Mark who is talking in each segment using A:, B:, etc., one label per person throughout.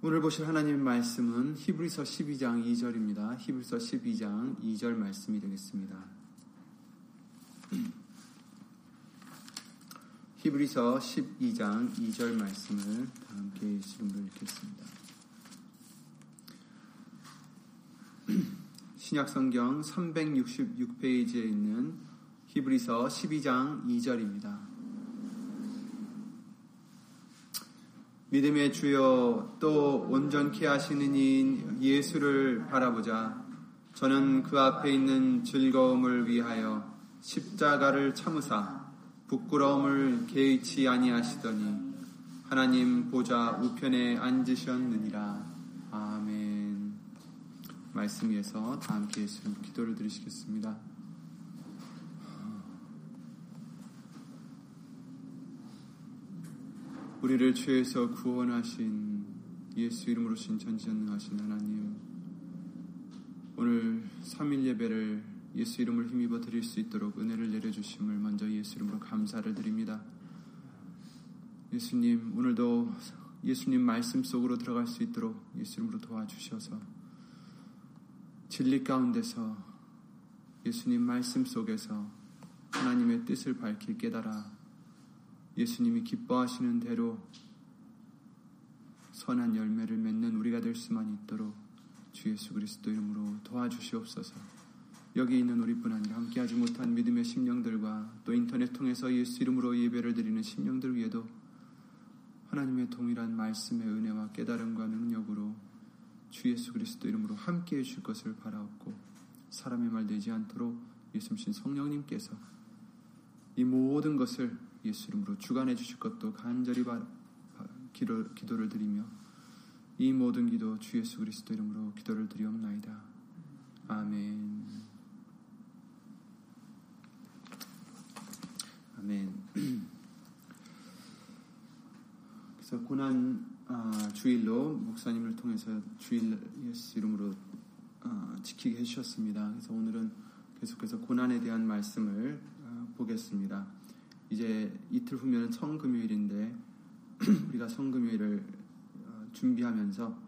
A: 오늘 보실 하나님의 말씀은 히브리서 12장 2절입니다. 히브리서 12장 2절 말씀이 되겠습니다. 히브리서 12장 2절 말씀을 함께 예수님으로 읽겠습니다. 신약성경 366페이지에 있는 히브리서 12장 2절입니다. 믿음의 주여 또 온전케 하시는 이인 예수를 바라보자. 저는 그 앞에 있는 즐거움을 위하여 십자가를 참으사 부끄러움을 개의치 아니하시더니 하나님 보좌 우편에 앉으셨느니라. 아멘. 말씀 위에서 다 함께 예수님 기도를 드리시겠습니다. 우리를 죄에서 구원하신 예수 이름으로 신 전지전능하신 하나님 오늘 3일 예배를 예수 이름을 힘입어 드릴 수 있도록 은혜를 내려주심을 먼저 예수 이름으로 감사를 드립니다. 예수님 오늘도 예수님 말씀 속으로 들어갈 수 있도록 예수 이름으로 도와주셔서 진리 가운데서 예수님 말씀 속에서 하나님의 뜻을 밝힐 깨달아 예수님이 기뻐하시는 대로 선한 열매를 맺는 우리가 될 수만 있도록 주 예수 그리스도 이름으로 도와주시옵소서. 여기 있는 우리뿐 아니라 함께하지 못한 믿음의 심령들과 또 인터넷 통해서 예수 이름으로 예배를 드리는 심령들 위에도 하나님의 동일한 말씀의 은혜와 깨달음과 능력으로 주 예수 그리스도 이름으로 함께해 줄 것을 바라옵고 사람의 말 되지 않도록 예수님 성령님께서 이 모든 것을 예수 이름으로 주관해 주실 것도 간절히 바, 기도, 기도를 드리며 이 모든 기도 주 예수 그리스도 이름으로 기도를 드리옵나이다. 아멘. 아멘. 그래서 고난 아, 주일로 목사님을 통해서 주일 예수 이름으로 아, 지키게 해주셨습니다. 그래서 오늘은 계속해서 고난에 대한 말씀을 아, 보겠습니다. 이제 이틀 후면 성금요일인데 우리가 성금요일을 어, 준비하면서 어,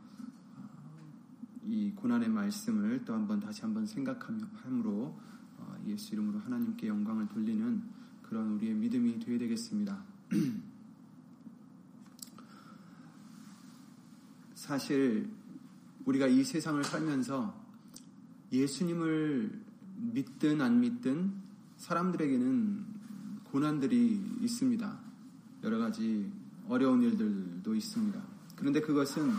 A: 이 고난의 말씀을 또 한번 다시 한번 생각함으로 어, 예수 이름으로 하나님께 영광을 돌리는 그런 우리의 믿음이 되어야 되겠습니다. 사실 우리가 이 세상을 살면서 예수님을 믿든 안 믿든 사람들에게는 고난들이 있습니다. 여러 가지 어려운 일들도 있습니다. 그런데 그것은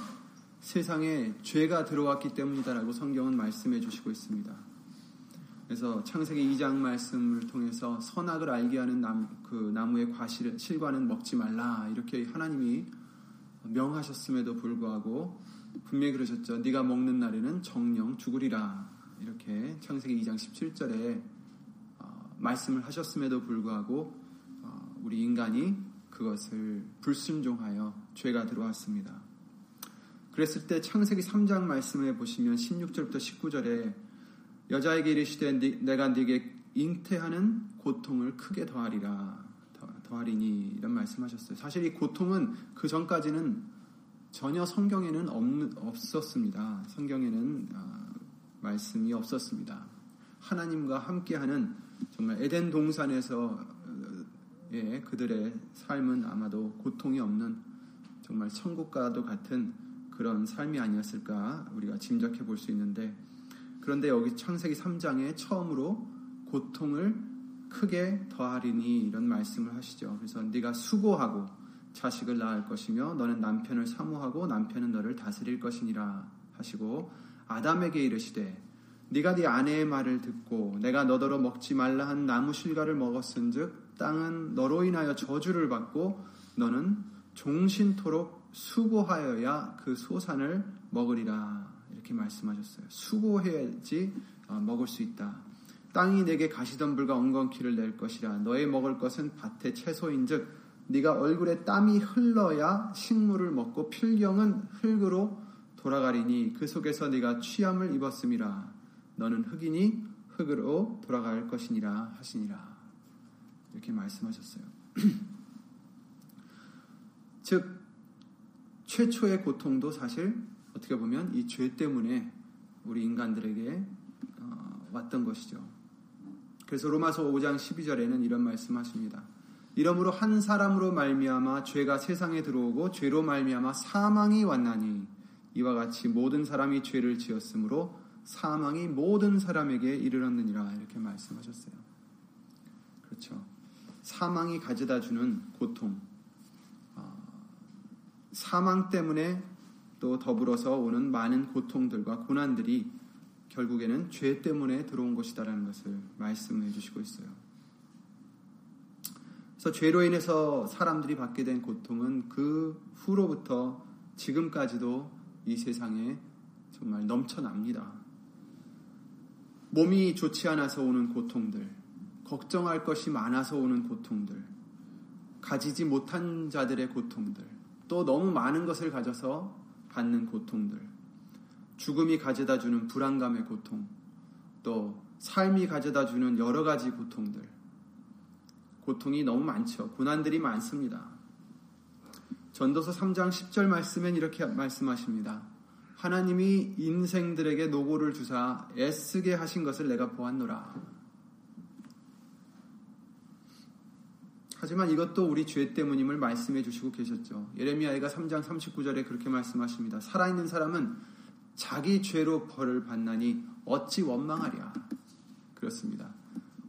A: 세상에 죄가 들어왔기 때문이다라고 성경은 말씀해 주시고 있습니다. 그래서 창세기 2장 말씀을 통해서 선악을 알게 하는 나무, 그 나무의 과실, 실과는 먹지 말라 이렇게 하나님이 명하셨음에도 불구하고 분명히 그러셨죠. 네가 먹는 날에는 정령 죽으리라 이렇게 창세기 2장 17절에 말씀을 하셨음에도 불구하고 어, 우리 인간이 그것을 불순종하여 죄가 들어왔습니다. 그랬을 때 창세기 3장 말씀에 보시면 16절부터 19절에 여자에게 이르시되 내가 네게 잉태하는 고통을 크게 더하리라 더하리니 이런 말씀하셨어요. 사실 이 고통은 그 전까지는 전혀 성경에는 없, 었습니다 성경에는 아, 말씀이 없었습니다. 하나님과 함께하는 정말 에덴 동산에서 예, 그들의 삶은 아마도 고통이 없는 정말 천국과도 같은 그런 삶이 아니었을까 우리가 짐작해 볼 수 있는데 그런데 여기 창세기 3장에 처음으로 고통을 크게 더하리니 이런 말씀을 하시죠. 그래서 네가 수고하고 자식을 낳을 것이며 너는 남편을 사모하고 남편은 너를 다스릴 것이니라 하시고 아담에게 이르시되 네가 네 아내의 말을 듣고 내가 너더러 먹지 말라 한 나무 실과를 먹었은즉 땅은 너로 인하여 저주를 받고 너는 종신토록 수고하여야 그 소산을 먹으리라 이렇게 말씀하셨어요. 수고해야지 어, 먹을 수 있다. 땅이 내게 가시덤불과 엉겅퀴를 낼 것이라 너의 먹을 것은 밭의 채소인즉 네가 얼굴에 땀이 흘러야 식물을 먹고 필경은 흙으로 돌아가리니 그 속에서 네가 취함을 입었음이라 너는 흑인이 흑으로 돌아갈 것이니라 하시니라. 이렇게 말씀하셨어요. 즉, 최초의 고통도 사실 어떻게 보면 이 죄 때문에 우리 인간들에게 어, 왔던 것이죠. 그래서 로마서 5장 12절에는 이런 말씀하십니다. 이러므로 한 사람으로 말미암아 죄가 세상에 들어오고 죄로 말미암아 사망이 왔나니 이와 같이 모든 사람이 죄를 지었으므로 사망이 모든 사람에게 이르렀느니라 이렇게 말씀하셨어요. 그렇죠. 사망이 가져다 주는 고통, 어, 사망 때문에 또 더불어서 오는 많은 고통들과 고난들이 결국에는 죄 때문에 들어온 것이다라는 것을 말씀해 주시고 있어요. 그래서 죄로 인해서 사람들이 받게 된 고통은 그 후로부터 지금까지도 이 세상에 정말 넘쳐납니다. 몸이 좋지 않아서 오는 고통들, 걱정할 것이 많아서 오는 고통들, 가지지 못한 자들의 고통들, 또 너무 많은 것을 가져서 받는 고통들, 죽음이 가져다 주는 불안감의 고통, 또 삶이 가져다 주는 여러 가지 고통들, 고통이 너무 많죠. 고난들이 많습니다. 전도서 3장 10절 말씀엔 이렇게 말씀하십니다. 하나님이 인생들에게 노고를 주사 애쓰게 하신 것을 내가 보았노라. 하지만 이것도 우리 죄 때문임을 말씀해 주시고 계셨죠. 예레미야가 3장 39절에 그렇게 말씀하십니다. 살아있는 사람은 자기 죄로 벌을 받나니 어찌 원망하랴. 그렇습니다.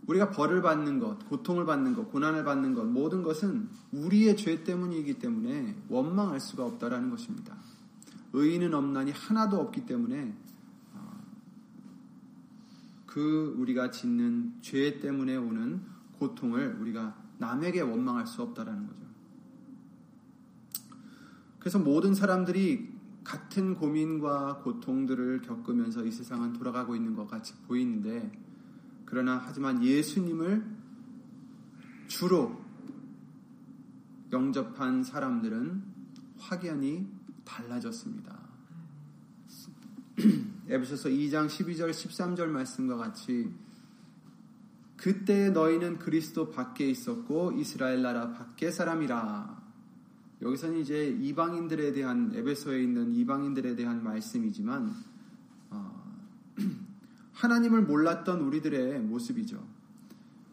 A: 우리가 벌을 받는 것, 고통을 받는 것, 고난을 받는 것, 모든 것은 우리의 죄 때문이기 때문에 원망할 수가 없다라는 것입니다. 의인은 없나니 하나도 없기 때문에 어, 그 우리가 짓는 죄 때문에 오는 고통을 우리가 남에게 원망할 수 없다라는 거죠. 그래서 모든 사람들이 같은 고민과 고통들을 겪으면서 이 세상은 돌아가고 있는 것 같이 보이는데 그러나 하지만 예수님을 주로 영접한 사람들은 확연히 달라졌습니다. 에베소서 2장 12절 13절 말씀과 같이 그때 너희는 그리스도 밖에 있었고 이스라엘 나라 밖의 사람이라. 여기서는 이제 이방인들에 대한 에베소에 있는 이방인들에 대한 말씀이지만 하나님을 몰랐던 우리들의 모습이죠.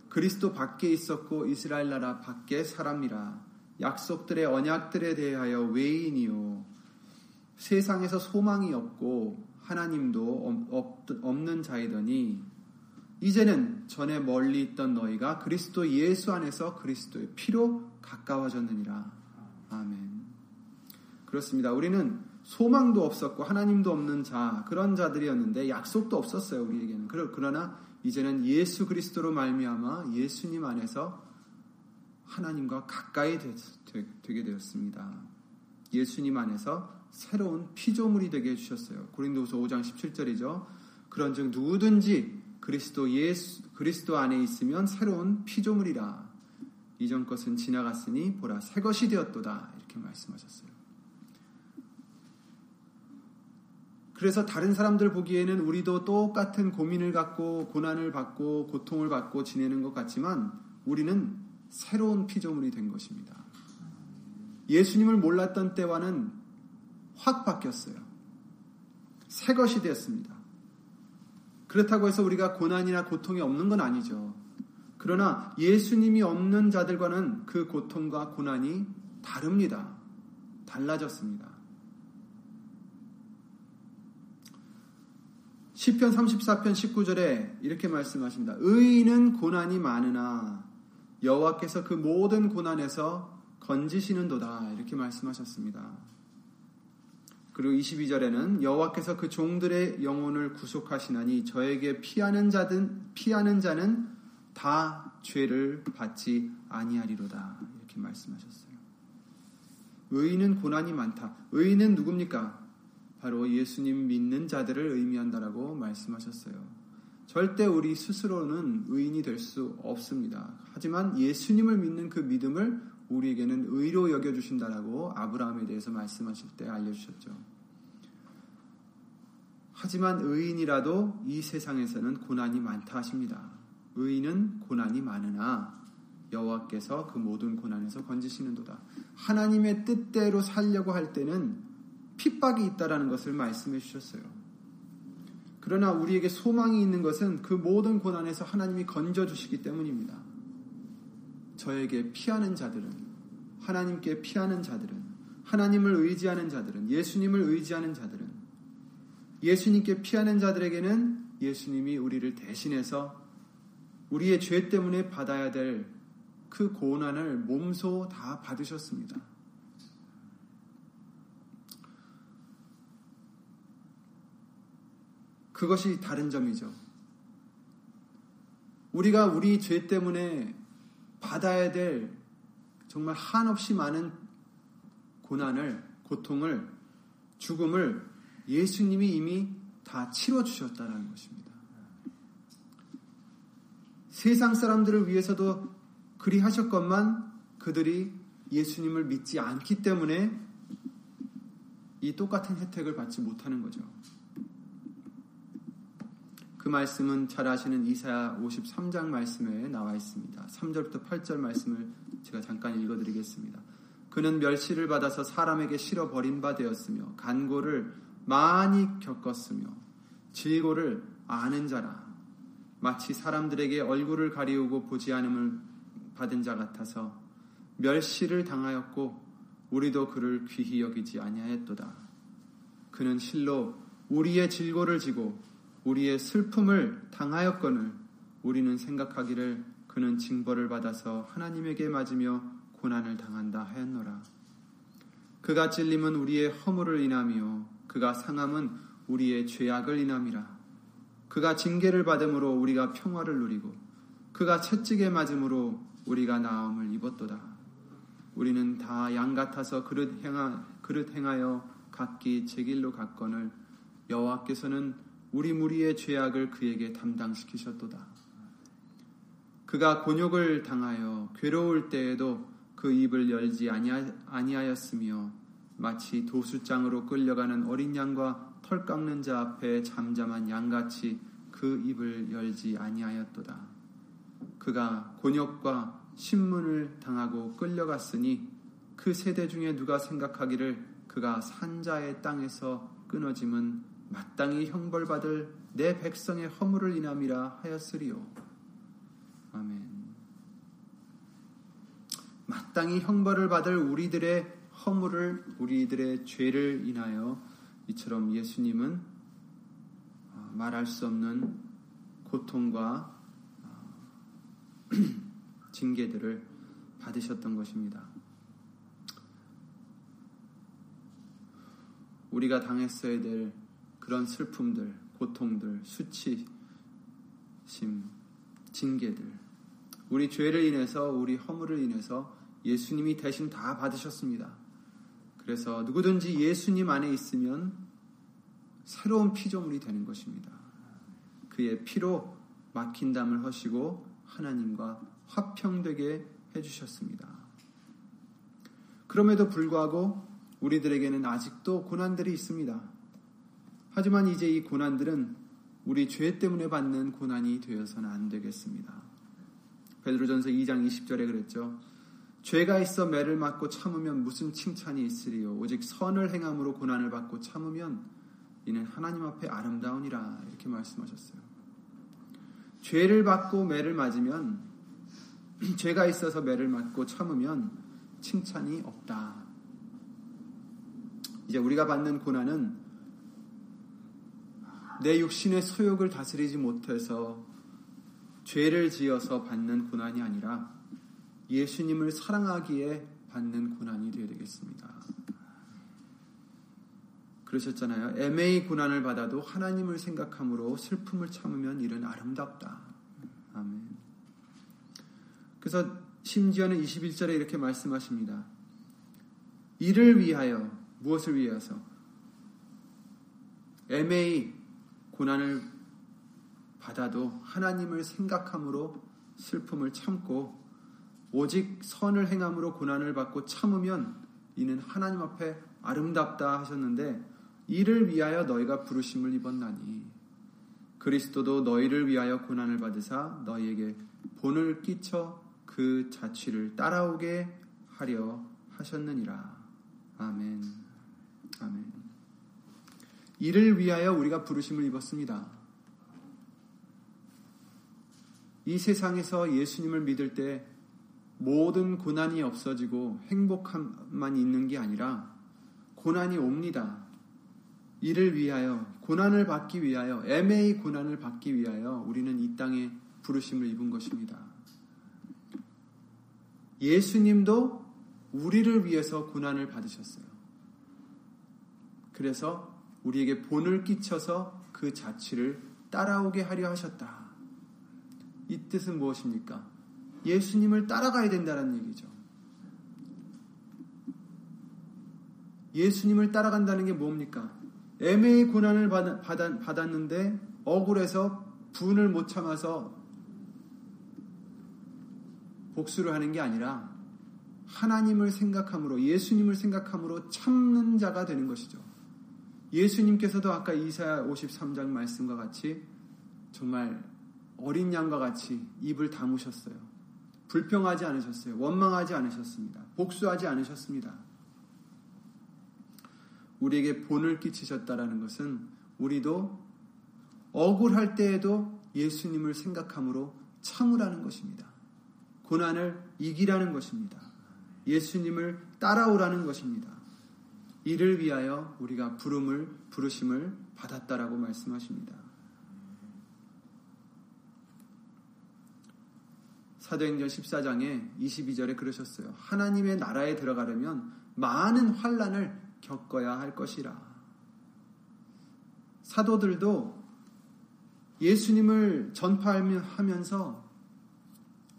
A: 그리스도 밖에 있었고 이스라엘 나라 밖에 사람이라 약속들의 언약들에 대하여 외인이요 세상에서 소망이 없고 하나님도 없는 자이더니 이제는 전에 멀리 있던 너희가 그리스도 예수 안에서 그리스도의 피로 가까워졌느니라. 아멘. 그렇습니다. 우리는 소망도 없었고 하나님도 없는 자 그런 자들이었는데 약속도 없었어요 우리에게는 그러나 이제는 예수 그리스도로 말미암아 예수님 안에서 하나님과 가까이 되, 게 되었습니다. 예수님 안에서 새로운 피조물이 되게 해주셨어요. 고린도서 5장 17절이죠. 그런즉 누구든지 그리스도 예수 그리스도 안에 있으면 새로운 피조물이라 이전 것은 지나갔으니 보라 새 것이 되었도다 이렇게 말씀하셨어요. 그래서 다른 사람들 보기에는 우리도 똑같은 고민을 갖고 고난을 받고 고통을 받고 지내는 것 같지만 우리는 새로운 피조물이 된 것입니다. 예수님을 몰랐던 때와는 확 바뀌었어요. 새 것이 되었습니다. 그렇다고 해서 우리가 고난이나 고통이 없는 건 아니죠. 그러나 예수님이 없는 자들과는 그 고통과 고난이 다릅니다. 달라졌습니다. 시편 34편 19절에 이렇게 말씀하십니다. 의인은 고난이 많으나 여호와께서 그 모든 고난에서 건지시는도다 이렇게 말씀하셨습니다. 그리고 22절에는 여호와께서 그 종들의 영혼을 구속하시나니 저에게 피하는 자든 피하는 자는 다 죄를 받지 아니하리로다 이렇게 말씀하셨어요. 의인은 고난이 많다. 의인은 누굽니까? 바로 예수님 믿는 자들을 의미한다라고 말씀하셨어요. 절대 우리 스스로는 의인이 될 수 없습니다. 하지만 예수님을 믿는 그 믿음을 우리에게는 의로 여겨주신다라고 아브라함에 대해서 말씀하실 때 알려주셨죠. 하지만 의인이라도 이 세상에서는 고난이 많다 하십니다. 의인은 고난이 많으나 여호와께서 그 모든 고난에서 건지시는도다. 하나님의 뜻대로 살려고 할 때는 핍박이 있다라는 것을 말씀해 주셨어요. 그러나 우리에게 소망이 있는 것은 그 모든 고난에서 하나님이 건져 주시기 때문입니다. 저에게 피하는 자들은 하나님께 피하는 자들은 하나님을 의지하는 자들은 예수님을 의지하는 자들은 예수님께 피하는 자들에게는 예수님이 우리를 대신해서 우리의 죄 때문에 받아야 될 그 고난을 몸소 다 받으셨습니다. 그것이 다른 점이죠. 우리가 우리 죄 때문에 받아야 될 정말 한없이 많은 고난을, 고통을, 죽음을 예수님이 이미 다 치러주셨다는 것입니다. 세상 사람들을 위해서도 그리 하셨건만 그들이 예수님을 믿지 않기 때문에 이 똑같은 혜택을 받지 못하는 거죠. 그 말씀은 잘 아시는 이사야 53장 말씀에 나와 있습니다. 3절부터 8절 말씀을 제가 잠깐 읽어드리겠습니다. 그는 멸시를 받아서 사람에게 실어 버린 바 되었으며 간고를 많이 겪었으며 질고를 아는 자라 마치 사람들에게 얼굴을 가리우고 보지 않음을 받은 자 같아서 멸시를 당하였고 우리도 그를 귀히 여기지 아니하였도다. 그는 실로 우리의 질고를 지고 우리의 슬픔을 당하였거늘 우리는 생각하기를 그는 징벌을 받아서 하나님에게 맞으며 고난을 당한다 하였노라. 그가 찔림은 우리의 허물을 인하며 그가 상함은 우리의 죄악을 인함이라. 그가 징계를 받음으로 우리가 평화를 누리고 그가 채찍에 맞음으로 우리가 나음을 입었도다. 우리는 다 양 같아서 그릇 행하 그릇 행하여 각기 제 길로 갔거늘 여호와께서는 우리 무리의 죄악을 그에게 담당시키셨도다. 그가 곤욕을 당하여 괴로울 때에도 그 입을 열지 아니하였으며 마치 도수장으로 끌려가는 어린 양과 털 깎는 자 앞에 잠잠한 양같이 그 입을 열지 아니하였도다. 그가 곤욕과 신문을 당하고 끌려갔으니 그 세대 중에 누가 생각하기를 그가 산자의 땅에서 끊어짐은 마땅히 형벌받을 내 백성의 허물을 인함이라 하였으리요. 아멘. 마땅히 형벌을 받을 우리들의 허물을 우리들의 죄를 인하여 이처럼 예수님은 어, 말할 수 없는 고통과 어, 징계들을 받으셨던 것입니다. 우리가 당했어야 될 그런 슬픔들, 고통들, 수치심, 징계들, 우리 죄를 인해서, 우리 허물을 인해서 예수님이 대신 다 받으셨습니다. 그래서 누구든지 예수님 안에 있으면 새로운 피조물이 되는 것입니다. 그의 피로 막힌 담을 허시고 하나님과 화평되게 해주셨습니다. 그럼에도 불구하고 우리들에게는 아직도 고난들이 있습니다. 하지만 이제 이 고난들은 우리 죄 때문에 받는 고난이 되어서는 안 되겠습니다. 베드로전서 2장 20절에 그랬죠. 죄가 있어 매를 맞고 참으면 무슨 칭찬이 있으리요 오직 선을 행함으로 고난을 받고 참으면 이는 하나님 앞에 아름다우니라 이렇게 말씀하셨어요. 죄를 받고 매를 맞으면 죄가 있어서 매를 맞고 참으면 칭찬이 없다. 이제 우리가 받는 고난은 내 육신의 소욕을 다스리지 못해서 죄를 지어서 받는 고난이 아니라 예수님을 사랑하기에 받는 고난이 되어야 되겠습니다. 그러셨잖아요. 애매히 고난을 받아도 하나님을 생각함으로 슬픔을 참으면 이는 아름답다. 아멘. 그래서 심지어는 21절에 이렇게 말씀하십니다. 이를 위하여 무엇을 위해서 애매히 고난을 받아도 하나님을 생각함으로 슬픔을 참고 오직 선을 행함으로 고난을 받고 참으면 이는 하나님 앞에 아름답다 하셨는데 이를 위하여 너희가 부르심을 입었나니 그리스도도 너희를 위하여 고난을 받으사 너희에게 본을 끼쳐 그 자취를 따라오게 하려 하셨느니라. 아멘. 아멘. 이를 위하여 우리가 부르심을 입었습니다. 이 세상에서 예수님을 믿을 때 모든 고난이 없어지고 행복함만 있는 게 아니라 고난이 옵니다. 이를 위하여 고난을 받기 위하여 애매히 고난을 받기 위하여 우리는 이 땅에 부르심을 입은 것입니다. 예수님도 우리를 위해서 고난을 받으셨어요. 그래서 우리에게 본을 끼쳐서 그 자취를 따라오게 하려 하셨다. 이 뜻은 무엇입니까? 예수님을 따라가야 된다는 얘기죠. 예수님을 따라간다는 게 뭡니까? 애매히 고난을 받, 받았는데 억울해서 분을 못 참아서 복수를 하는 게 아니라 하나님을 생각함으로 예수님을 생각함으로 참는 자가 되는 것이죠. 예수님께서도 아까 이사야 53장 말씀과 같이 정말 어린 양과 같이 입을 다무셨어요. 불평하지 않으셨어요. 원망하지 않으셨습니다. 복수하지 않으셨습니다. 우리에게 본을 끼치셨다라는 것은 우리도 억울할 때에도 예수님을 생각함으로 참으라는 것입니다. 고난을 이기라는 것입니다. 예수님을 따라오라는 것입니다. 이를 위하여 우리가 부름을 부르심을 받았다라고 말씀하십니다. 사도행전 14장에 22절에 그러셨어요. 하나님의 나라에 들어가려면 많은 환란을 겪어야 할 것이라. 사도들도 예수님을 전파하면서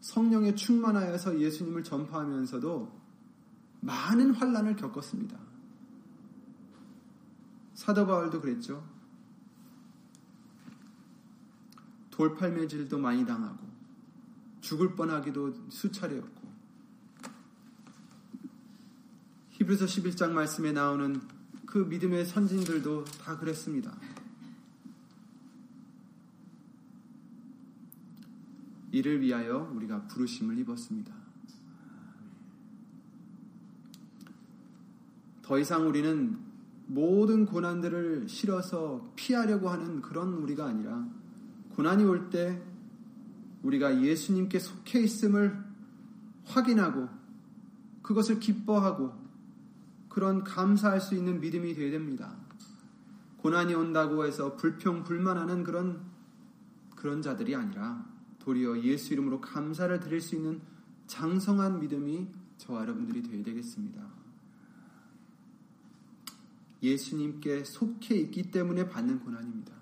A: 성령에 충만하여서 예수님을 전파하면서도 많은 환란을 겪었습니다. 사도 바울도 그랬죠. 돌팔매질도 많이 당하고 죽을 뻔하기도 수차례였고 히브리서 11장 말씀에 나오는 그 믿음의 선진들도 다 그랬습니다. 이를 위하여 우리가 부르심을 입었습니다. 더 이상 우리는 모든 고난들을 실어서 피하려고 하는 그런 우리가 아니라 고난이 올 때 우리가 예수님께 속해 있음을 확인하고 그것을 기뻐하고 그런 감사할 수 있는 믿음이 되어야 됩니다. 고난이 온다고 해서 불평 불만하는 그런 그런 자들이 아니라 도리어 예수 이름으로 감사를 드릴 수 있는 장성한 믿음이 저와 여러분들이 되어야 되겠습니다. 예수님께 속해 있기 때문에 받는 고난입니다.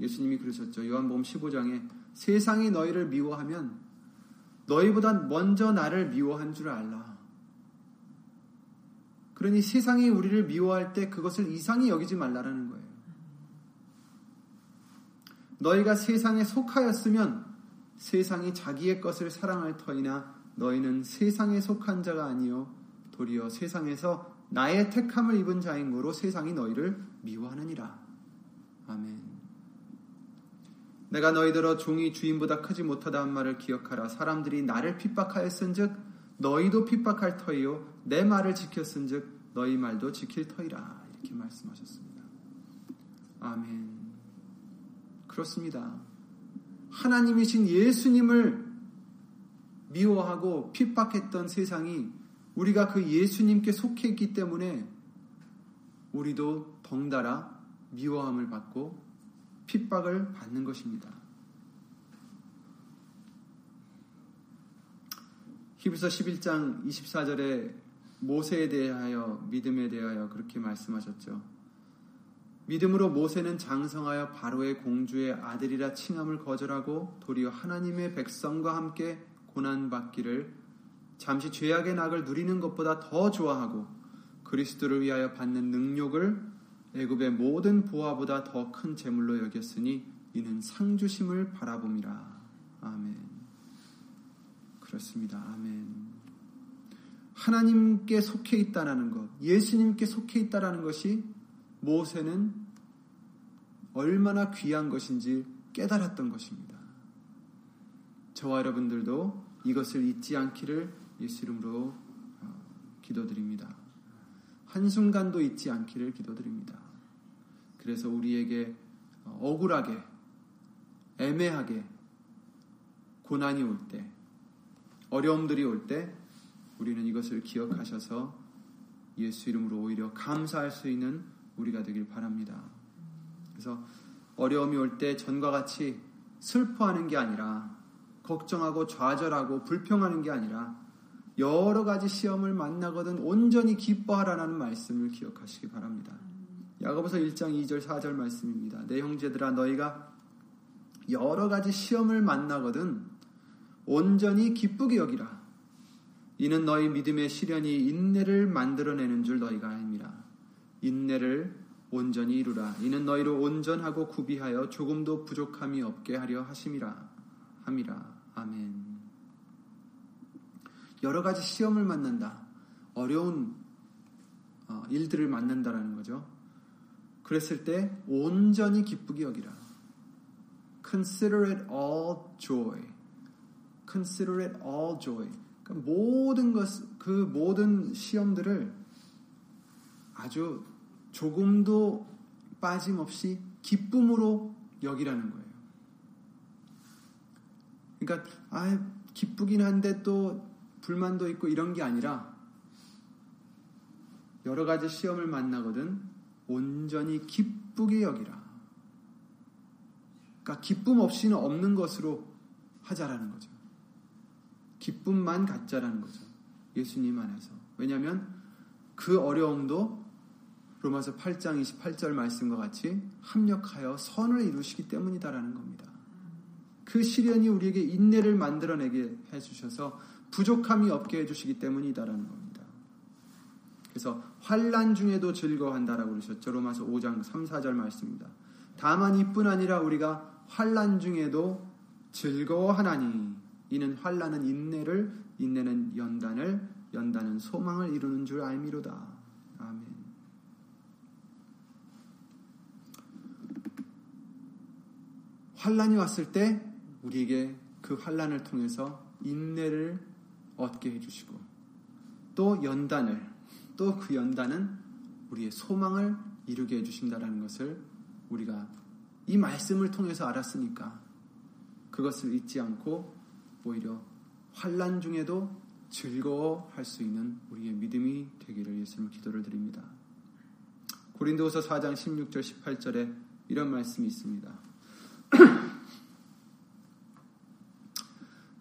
A: 예수님이 그러셨죠. 요한복음 15장에 세상이 너희를 미워하면 너희보다 먼저 나를 미워한 줄 알라. 그러니 세상이 우리를 미워할 때 그것을 이상히 여기지 말라라는 거예요. 너희가 세상에 속하였으면 세상이 자기의 것을 사랑할 터이나 너희는 세상에 속한 자가 아니요 도리어 세상에서 나의 택함을 입은 자인 거로 세상이 너희를 미워하느니라. 아멘. 내가 너희들어 종이 주인보다 크지 못하다 한 말을 기억하라. 사람들이 나를 핍박하였은즉 너희도 핍박할 터이요 내 말을 지켰은즉 너희 말도 지킬 터이라. 이렇게 말씀하셨습니다. 아멘. 그렇습니다. 하나님이신 예수님을 미워하고 핍박했던 세상이 우리가 그 예수님께 속해 있기 때문에 우리도 덩달아 미워함을 받고 핍박을 받는 것입니다. 히브리서 11장 24절에 모세에 대하여 믿음에 대하여 그렇게 말씀하셨죠. 믿음으로 모세는 장성하여 바로의 공주의 아들이라 칭함을 거절하고 도리어 하나님의 백성과 함께 고난 받기를 잠시 죄악의 낙을 누리는 것보다 더 좋아하고 그리스도를 위하여 받는 능력을 애굽의 모든 보화보다 더 큰 재물로 여겼으니 이는 상주심을 바라봄이라. 아멘. 그렇습니다. 아멘. 하나님께 속해 있다라는 것, 예수님께 속해 있다라는 것이 모세는 얼마나 귀한 것인지 깨달았던 것입니다. 저와 여러분들도 이것을 잊지 않기를 예수 이름으로 어, 기도드립니다. 한순간도 잊지 않기를 기도드립니다. 그래서 우리에게 억울하게, 애매하게, 고난이 올 때, 어려움들이 올 때, 우리는 이것을 기억하셔서 예수 이름으로 오히려 감사할 수 있는 우리가 되길 바랍니다. 그래서 어려움이 올 때 전과 같이 슬퍼하는 게 아니라 걱정하고 좌절하고 불평하는 게 아니라 여러 가지 시험을 만나거든 온전히 기뻐하라는 말씀을 기억하시기 바랍니다. 야고보서 1장 2절 4절 말씀입니다. 내 형제들아 너희가 여러 가지 시험을 만나거든 온전히 기쁘게 여기라. 이는 너희 믿음의 시련이 인내를 만들어내는 줄 너희가 아닙니다. 인내를 온전히 이루라. 이는 너희를 온전하고 구비하여 조금도 부족함이 없게 하려 하심이라. 함이라. 아멘. 여러 가지 시험을 만난다. 어려운 어, 일들을 만난다라는 거죠. 그랬을 때 온전히 기쁘게 여기라. Consider it all joy. Consider it all joy. 그러니까 모든 것, 그 모든 시험들을 아주 조금도 빠짐없이 기쁨으로 여기라는 거예요. 그러니까 아 기쁘긴 한데 또 불만도 있고 이런 게 아니라 여러 가지 시험을 만나거든 온전히 기쁘게 여기라. 그러니까 기쁨 없이는 없는 것으로 하자라는 거죠. 기쁨만 갖자라는 거죠. 예수님 안에서. 왜냐하면 그 어려움도 로마서 8장 28절 말씀과 같이 합력하여 선을 이루시기 때문이다라는 겁니다. 그 시련이 우리에게 인내를 만들어내게 해주셔서 부족함이 없게 해주시기 때문이다라는 겁니다. 그래서 환란 중에도 즐거워한다라고 그러셨죠. 로마서 5장 3, 4절 말씀입니다. 다만 이뿐 아니라 우리가 환란 중에도 즐거워하나니 이는 환란은 인내를 인내는 연단을 연단은 소망을 이루는 줄 알미로다. 아멘. 환란이 왔을 때 우리에게 그 환란을 통해서 인내를 얻게 해주시고 또 연단을 또 그 연단은 우리의 소망을 이루게 해주신다라는 것을 우리가 이 말씀을 통해서 알았으니까 그것을 잊지 않고 오히려 환란 중에도 즐거워할 수 있는 우리의 믿음이 되기를 예수님 기도를 드립니다. 고린도후서 4장 16절 18절에 이런 말씀이 있습니다.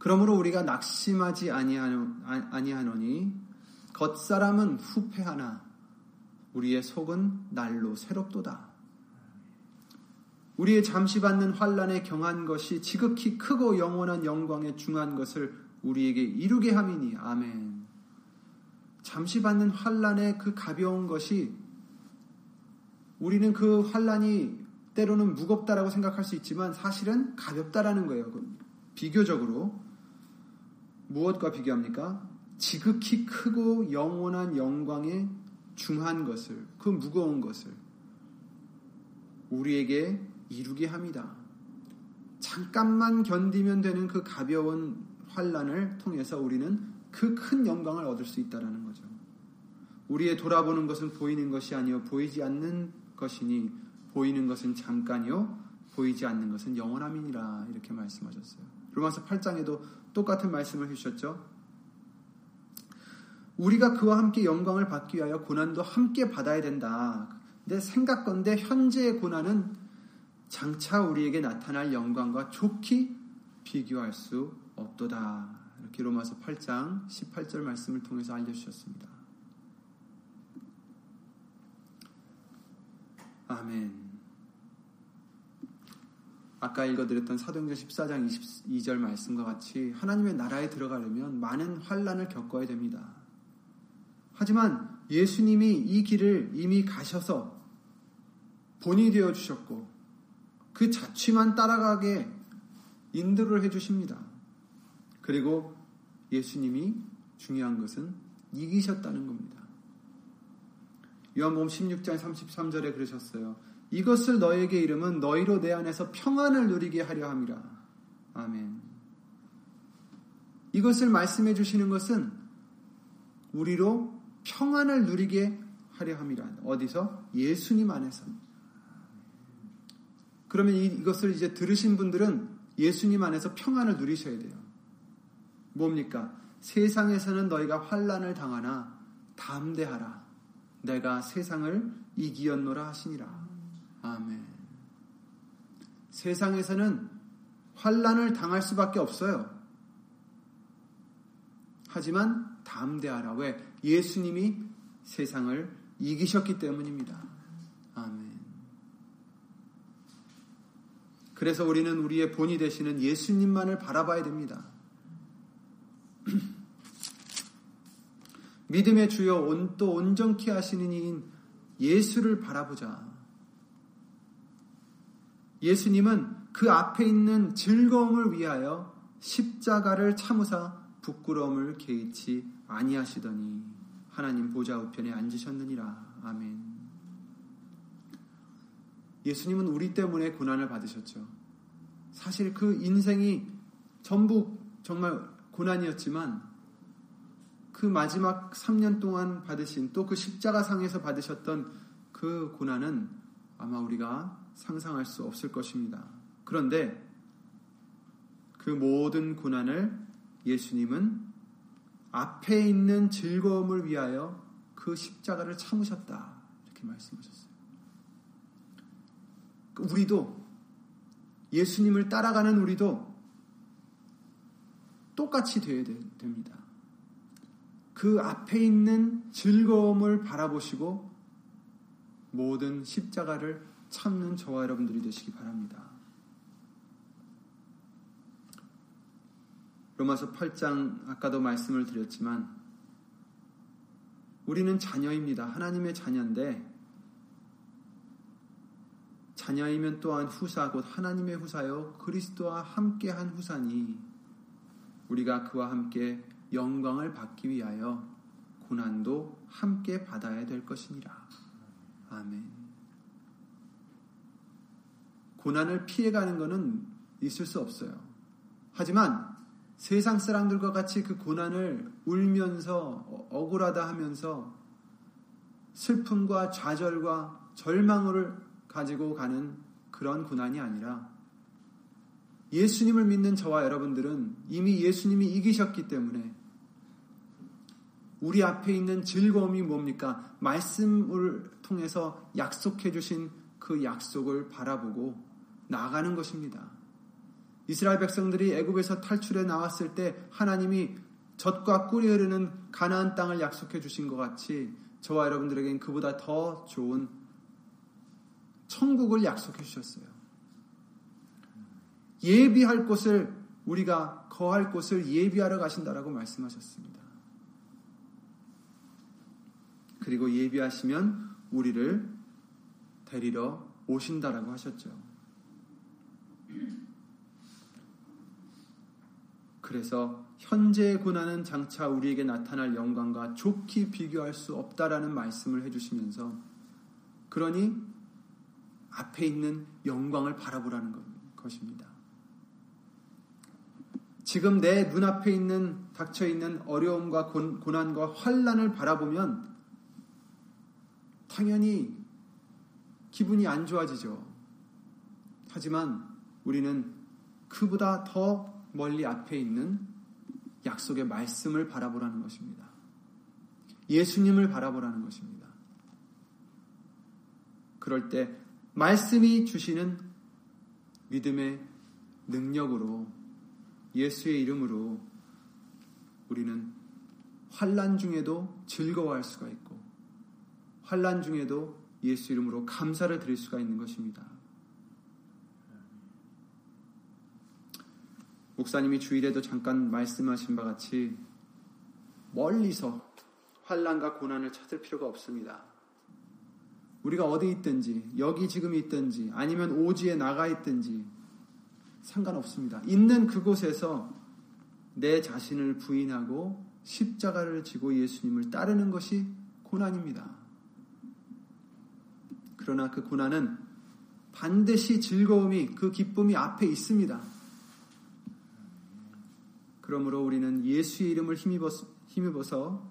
A: 그러므로 우리가 낙심하지 아니하노니 겉사람은 후패하나 우리의 속은 날로 새롭도다. 우리의 잠시 받는 환란에 경한 것이 지극히 크고 영원한 영광에 중한 것을 우리에게 이루게 함이니 아멘. 잠시 받는 환란의 그 가벼운 것이 우리는 그 환란이 때로는 무겁다라고 생각할 수 있지만 사실은 가볍다라는 거예요. 비교적으로 무엇과 비교합니까? 지극히 크고 영원한 영광에 중한 것을, 그 무거운 것을 우리에게 이루게 합니다. 잠깐만 견디면 되는 그 가벼운 환란을 통해서 우리는 그 큰 영광을 얻을 수 있다라는 거죠. 우리의 돌아보는 것은 보이는 것이 아니요 보이지 않는 것이니 보이는 것은 잠깐이요 보이지 않는 것은 영원함이니라 이렇게 말씀하셨어요. 로마서 8장에도 똑같은 말씀을 해주셨죠. 우리가 그와 함께 영광을 받기 위하여 고난도 함께 받아야 된다. 근데 생각건데 현재의 고난은 장차 우리에게 나타날 영광과 좋게 비교할 수 없도다. 이렇게 로마서 8장 18절 말씀을 통해서 알려주셨습니다. 아멘. 아까 읽어드렸던 사도행전 14장 22절 말씀과 같이 하나님의 나라에 들어가려면 많은 환란을 겪어야 됩니다. 하지만 예수님이 이 길을 이미 가셔서 본이 되어 주셨고 그 자취만 따라가게 인도를 해 주십니다. 그리고 예수님이 중요한 것은 이기셨다는 겁니다. 요한복음 16장 33절에 그러셨어요. 이것을 너에게 이름은 너희로 내 안에서 평안을 누리게 하려 함이라. 아멘. 이것을 말씀해 주시는 것은 우리로 평안을 누리게 하려 함이라. 어디서? 예수님 안에서. 그러면 이것을 이제 들으신 분들은 예수님 안에서 평안을 누리셔야 돼요. 뭡니까? 세상에서는 너희가 환란을 당하나 담대하라. 내가 세상을 이기었노라 하시니라. 아멘. 세상에서는 환란을 당할 수밖에 없어요. 하지만 담대하라. 왜? 예수님이 세상을 이기셨기 때문입니다. 아멘. 그래서 우리는 우리의 본이 되시는 예수님만을 바라봐야 됩니다. 믿음의 주여 온, 또 온전케 하시는 이인 예수를 바라보자. 예수님은 그 앞에 있는 즐거움을 위하여 십자가를 참으사 부끄러움을 개의치 아니하시더니 하나님 보좌 우편에 앉으셨느니라. 아멘. 예수님은 우리 때문에 고난을 받으셨죠. 사실 그 인생이 전부 정말 고난이었지만 그 마지막 3년 동안 받으신 또 그 십자가상에서 받으셨던 그 고난은 아마 우리가 상상할 수 없을 것입니다. 그런데 그 모든 고난을 예수님은 앞에 있는 즐거움을 위하여 그 십자가를 참으셨다. 이렇게 말씀하셨어요. 우리도 예수님을 따라가는 우리도 똑같이 되어야 됩니다. 그 앞에 있는 즐거움을 바라보시고 모든 십자가를 참는 저와 여러분들이 되시기 바랍니다. 로마서 8장 아까도 말씀을 드렸지만 우리는 자녀입니다. 하나님의 자녀인데 자녀이면 또한 후사 곧 하나님의 후사요 그리스도와 함께한 후사니 우리가 그와 함께 영광을 받기 위하여 고난도 함께 받아야 될 것이니라. 아멘. 고난을 피해가는 것은 있을 수 없어요. 하지만 세상 사람들과 같이 그 고난을 울면서 억울하다 하면서 슬픔과 좌절과 절망을 가지고 가는 그런 고난이 아니라 예수님을 믿는 저와 여러분들은 이미 예수님이 이기셨기 때문에 우리 앞에 있는 즐거움이 뭡니까? 말씀을 통해서 약속해 주신 그 약속을 바라보고 나아가는 것입니다. 이스라엘 백성들이 애굽에서 탈출해 나왔을 때 하나님이 젖과 꿀이 흐르는 가나안 땅을 약속해 주신 것 같이 저와 여러분들에겐 그보다 더 좋은 천국을 약속해 주셨어요. 예비할 곳을 우리가 거할 곳을 예비하러 가신다라고 말씀하셨습니다. 그리고 예비하시면 우리를 데리러 오신다라고 하셨죠. 그래서 현재의 고난은 장차 우리에게 나타날 영광과 좋게 비교할 수 없다라는 말씀을 해주시면서 그러니 앞에 있는 영광을 바라보라는 것입니다. 지금 내 눈앞에 있는 닥쳐 있는 어려움과 고난과 환란을 바라보면 당연히 기분이 안 좋아지죠. 하지만 우리는 그보다 더 멀리 앞에 있는 약속의 말씀을 바라보라는 것입니다. 예수님을 바라보라는 것입니다. 그럴 때 말씀이 주시는 믿음의 능력으로 예수의 이름으로 우리는 환란 중에도 즐거워할 수가 있고 환란 중에도 예수 이름으로 감사를 드릴 수가 있는 것입니다. 목사님이 주일에도 잠깐 말씀하신 바 같이 멀리서 환란과 고난을 찾을 필요가 없습니다. 우리가 어디 있든지 여기 지금 있든지 아니면 오지에 나가 있든지 상관없습니다. 있는 그곳에서 내 자신을 부인하고 십자가를 지고 예수님을 따르는 것이 고난입니다. 그러나 그 고난은 반드시 즐거움이 그 기쁨이 앞에 있습니다. 그러므로 우리는 예수의 이름을 힘입어서,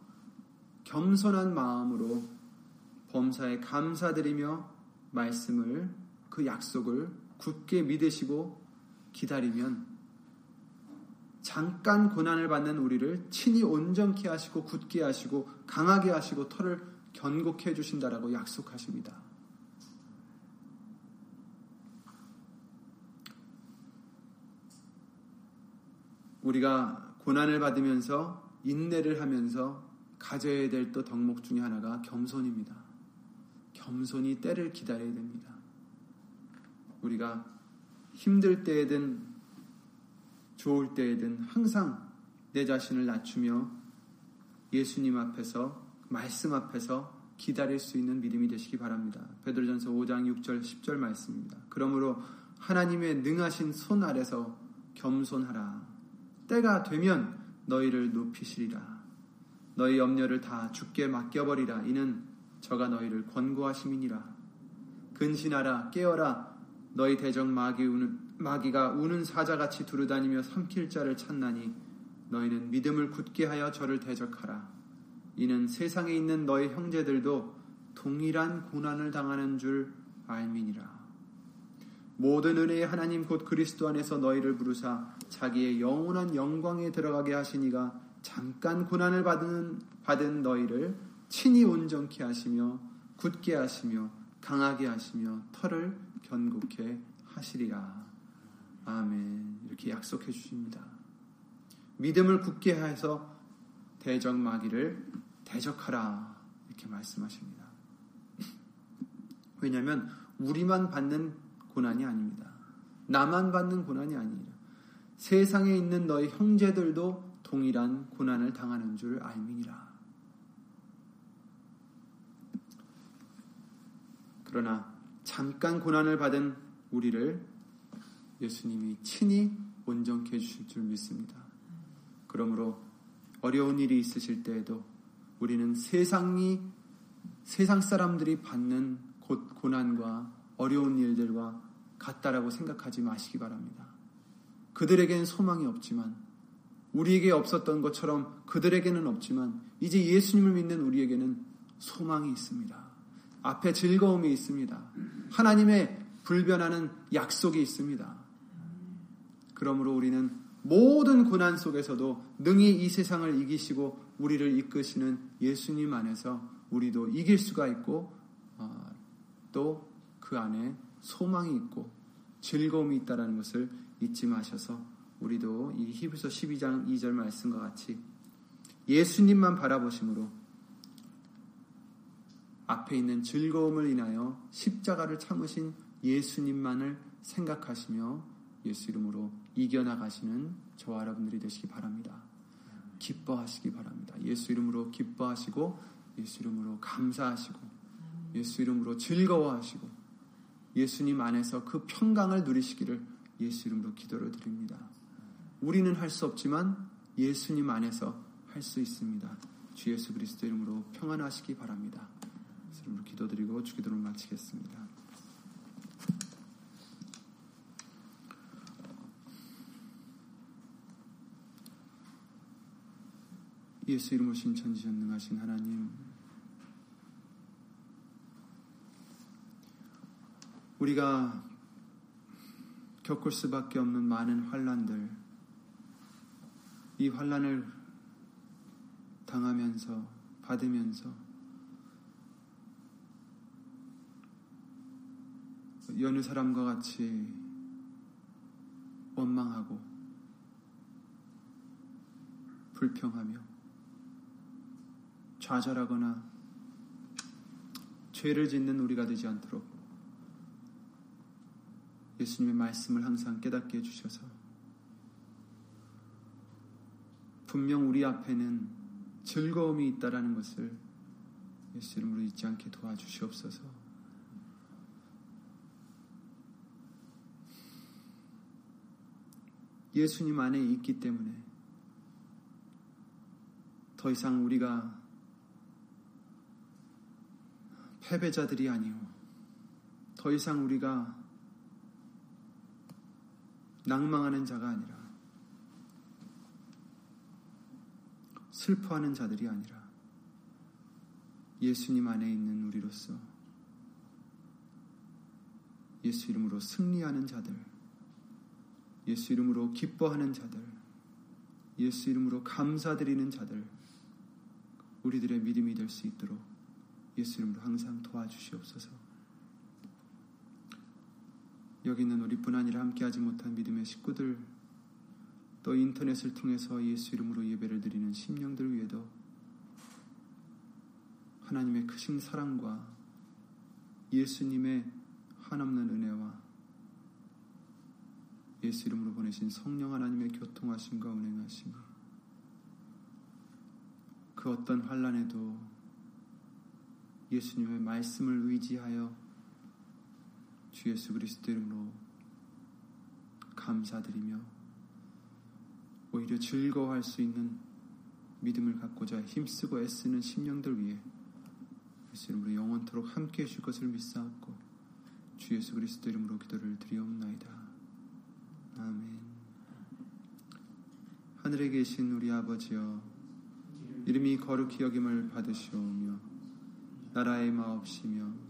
A: 겸손한 마음으로 범사에 감사드리며 말씀을 그 약속을 굳게 믿으시고 기다리면 잠깐 고난을 받는 우리를 친히 온전케 하시고 굳게 하시고 강하게 하시고 털을 견고케 해주신다라고 약속하십니다. 우리가 고난을 받으면서 인내를 하면서 가져야 될 또 덕목 중에 하나가 겸손입니다. 겸손히 때를 기다려야 됩니다. 우리가 힘들 때에든 좋을 때에든 항상 내 자신을 낮추며 예수님 앞에서 말씀 앞에서 기다릴 수 있는 믿음이 되시기 바랍니다. 베드로전서 5장 6절 10절 말씀입니다. 그러므로 하나님의 능하신 손 아래서 겸손하라. 때가 되면 너희를 높이시리라. 너희 염려를 다 죽게 맡겨버리라. 이는 저가 너희를 권고하심이니라. 근신하라 깨어라 너희 대적 마귀 우는, 마귀가 우는 사자같이 두루다니며 삼킬 자를 찾나니 너희는 믿음을 굳게 하여 저를 대적하라. 이는 세상에 있는 너희 형제들도 동일한 고난을 당하는 줄 알미니라. 모든 은혜의 하나님 곧 그리스도 안에서 너희를 부르사 자기의 영원한 영광에 들어가게 하시니가 잠깐 고난을 받은, 받은 너희를 친히 온전케 하시며 굳게 하시며 강하게 하시며 털을 견고케 하시리라. 아멘. 이렇게 약속해 주십니다. 믿음을 굳게 해서 대적 마귀를 대적하라. 이렇게 말씀하십니다. 왜냐하면 우리만 받는 고난이 아닙니다. 나만 받는 고난이 아니라 세상에 있는 너희 형제들도 동일한 고난을 당하는 줄 알미니라. 그러나 잠깐 고난을 받은 우리를 예수님이 친히 온전케 해주실 줄 믿습니다. 그러므로 어려운 일이 있으실 때에도 우리는 세상이 세상 사람들이 받는 고난과 어려운 일들과 같다라고 생각하지 마시기 바랍니다. 그들에게는 소망이 없지만 우리에게 없었던 것처럼 그들에게는 없지만 이제 예수님을 믿는 우리에게는 소망이 있습니다. 앞에 즐거움이 있습니다. 하나님의 불변하는 약속이 있습니다. 그러므로 우리는 모든 고난 속에서도 능히 이 세상을 이기시고 우리를 이끄시는 예수님 안에서 우리도 이길 수가 있고 어, 또그 안에 소망이 있고 즐거움이 있다라는 것을 잊지 마셔서 우리도 이 히브리서 12장 2절 말씀과 같이 예수님만 바라보심으로 앞에 있는 즐거움을 인하여 십자가를 참으신 예수님만을 생각하시며 예수 이름으로 이겨나가시는 저와 여러분들이 되시기 바랍니다. 기뻐하시기 바랍니다. 예수 이름으로 기뻐하시고 예수 이름으로 감사하시고 예수 이름으로 즐거워하시고 예수님 안에서 그 평강을 누리시기를 예수 이름으로 기도를 드립니다. 우리는 할 수 없지만 예수님 안에서 할 수 있습니다. 주 예수 그리스도 이름으로 평안하시기 바랍니다. 이름으로 기도드리고 주기도를 마치겠습니다. 예수 이름으로 신천지전능하신 하나님 우리가 겪을 수밖에 없는 많은 환란들. 이 환란을 당하면서 받으면서 여느 사람과 같이 원망하고 불평하며 좌절하거나 죄를 짓는 우리가 되지 않도록 예수님의 말씀을 항상 깨닫게 해주셔서 분명 우리 앞에는 즐거움이 있다라는 것을 예수 이름으로 잊지 않게 도와주시옵소서. 예수님 안에 있기 때문에 더 이상 우리가 패배자들이 아니오. 더 이상 우리가 낭망하는 자가 아니라 슬퍼하는 자들이 아니라 예수님 안에 있는 우리로서 예수 이름으로 승리하는 자들, 예수 이름으로 기뻐하는 자들, 예수 이름으로 감사드리는 자들, 우리들의 믿음이 될 수 있도록 예수 이름으로 항상 도와주시옵소서. 여기 있는 우리뿐 아니라 함께하지 못한 믿음의 식구들, 또 인터넷을 통해서 예수 이름으로 예배를 드리는 심령들 위에도 하나님의 크신 사랑과 예수님의 한없는 은혜와 예수 이름으로 보내신 성령 하나님의 교통하심과 운행하심이 그 어떤 환란에도 예수님의 말씀을 의지하여 주 예수 그리스도 이름으로 감사드리며 오히려 즐거워할 수 있는 믿음을 갖고자 힘쓰고 애쓰는 심령들 위해 예수 이름으로 영원토록 함께 해줄 것을 믿사옵고 주 예수 그리스도 이름으로 기도를 드리옵나이다. 아멘. 하늘에 계신 우리 아버지여 이름이 거룩히 여김을 받으시오며 나라의 마옵시며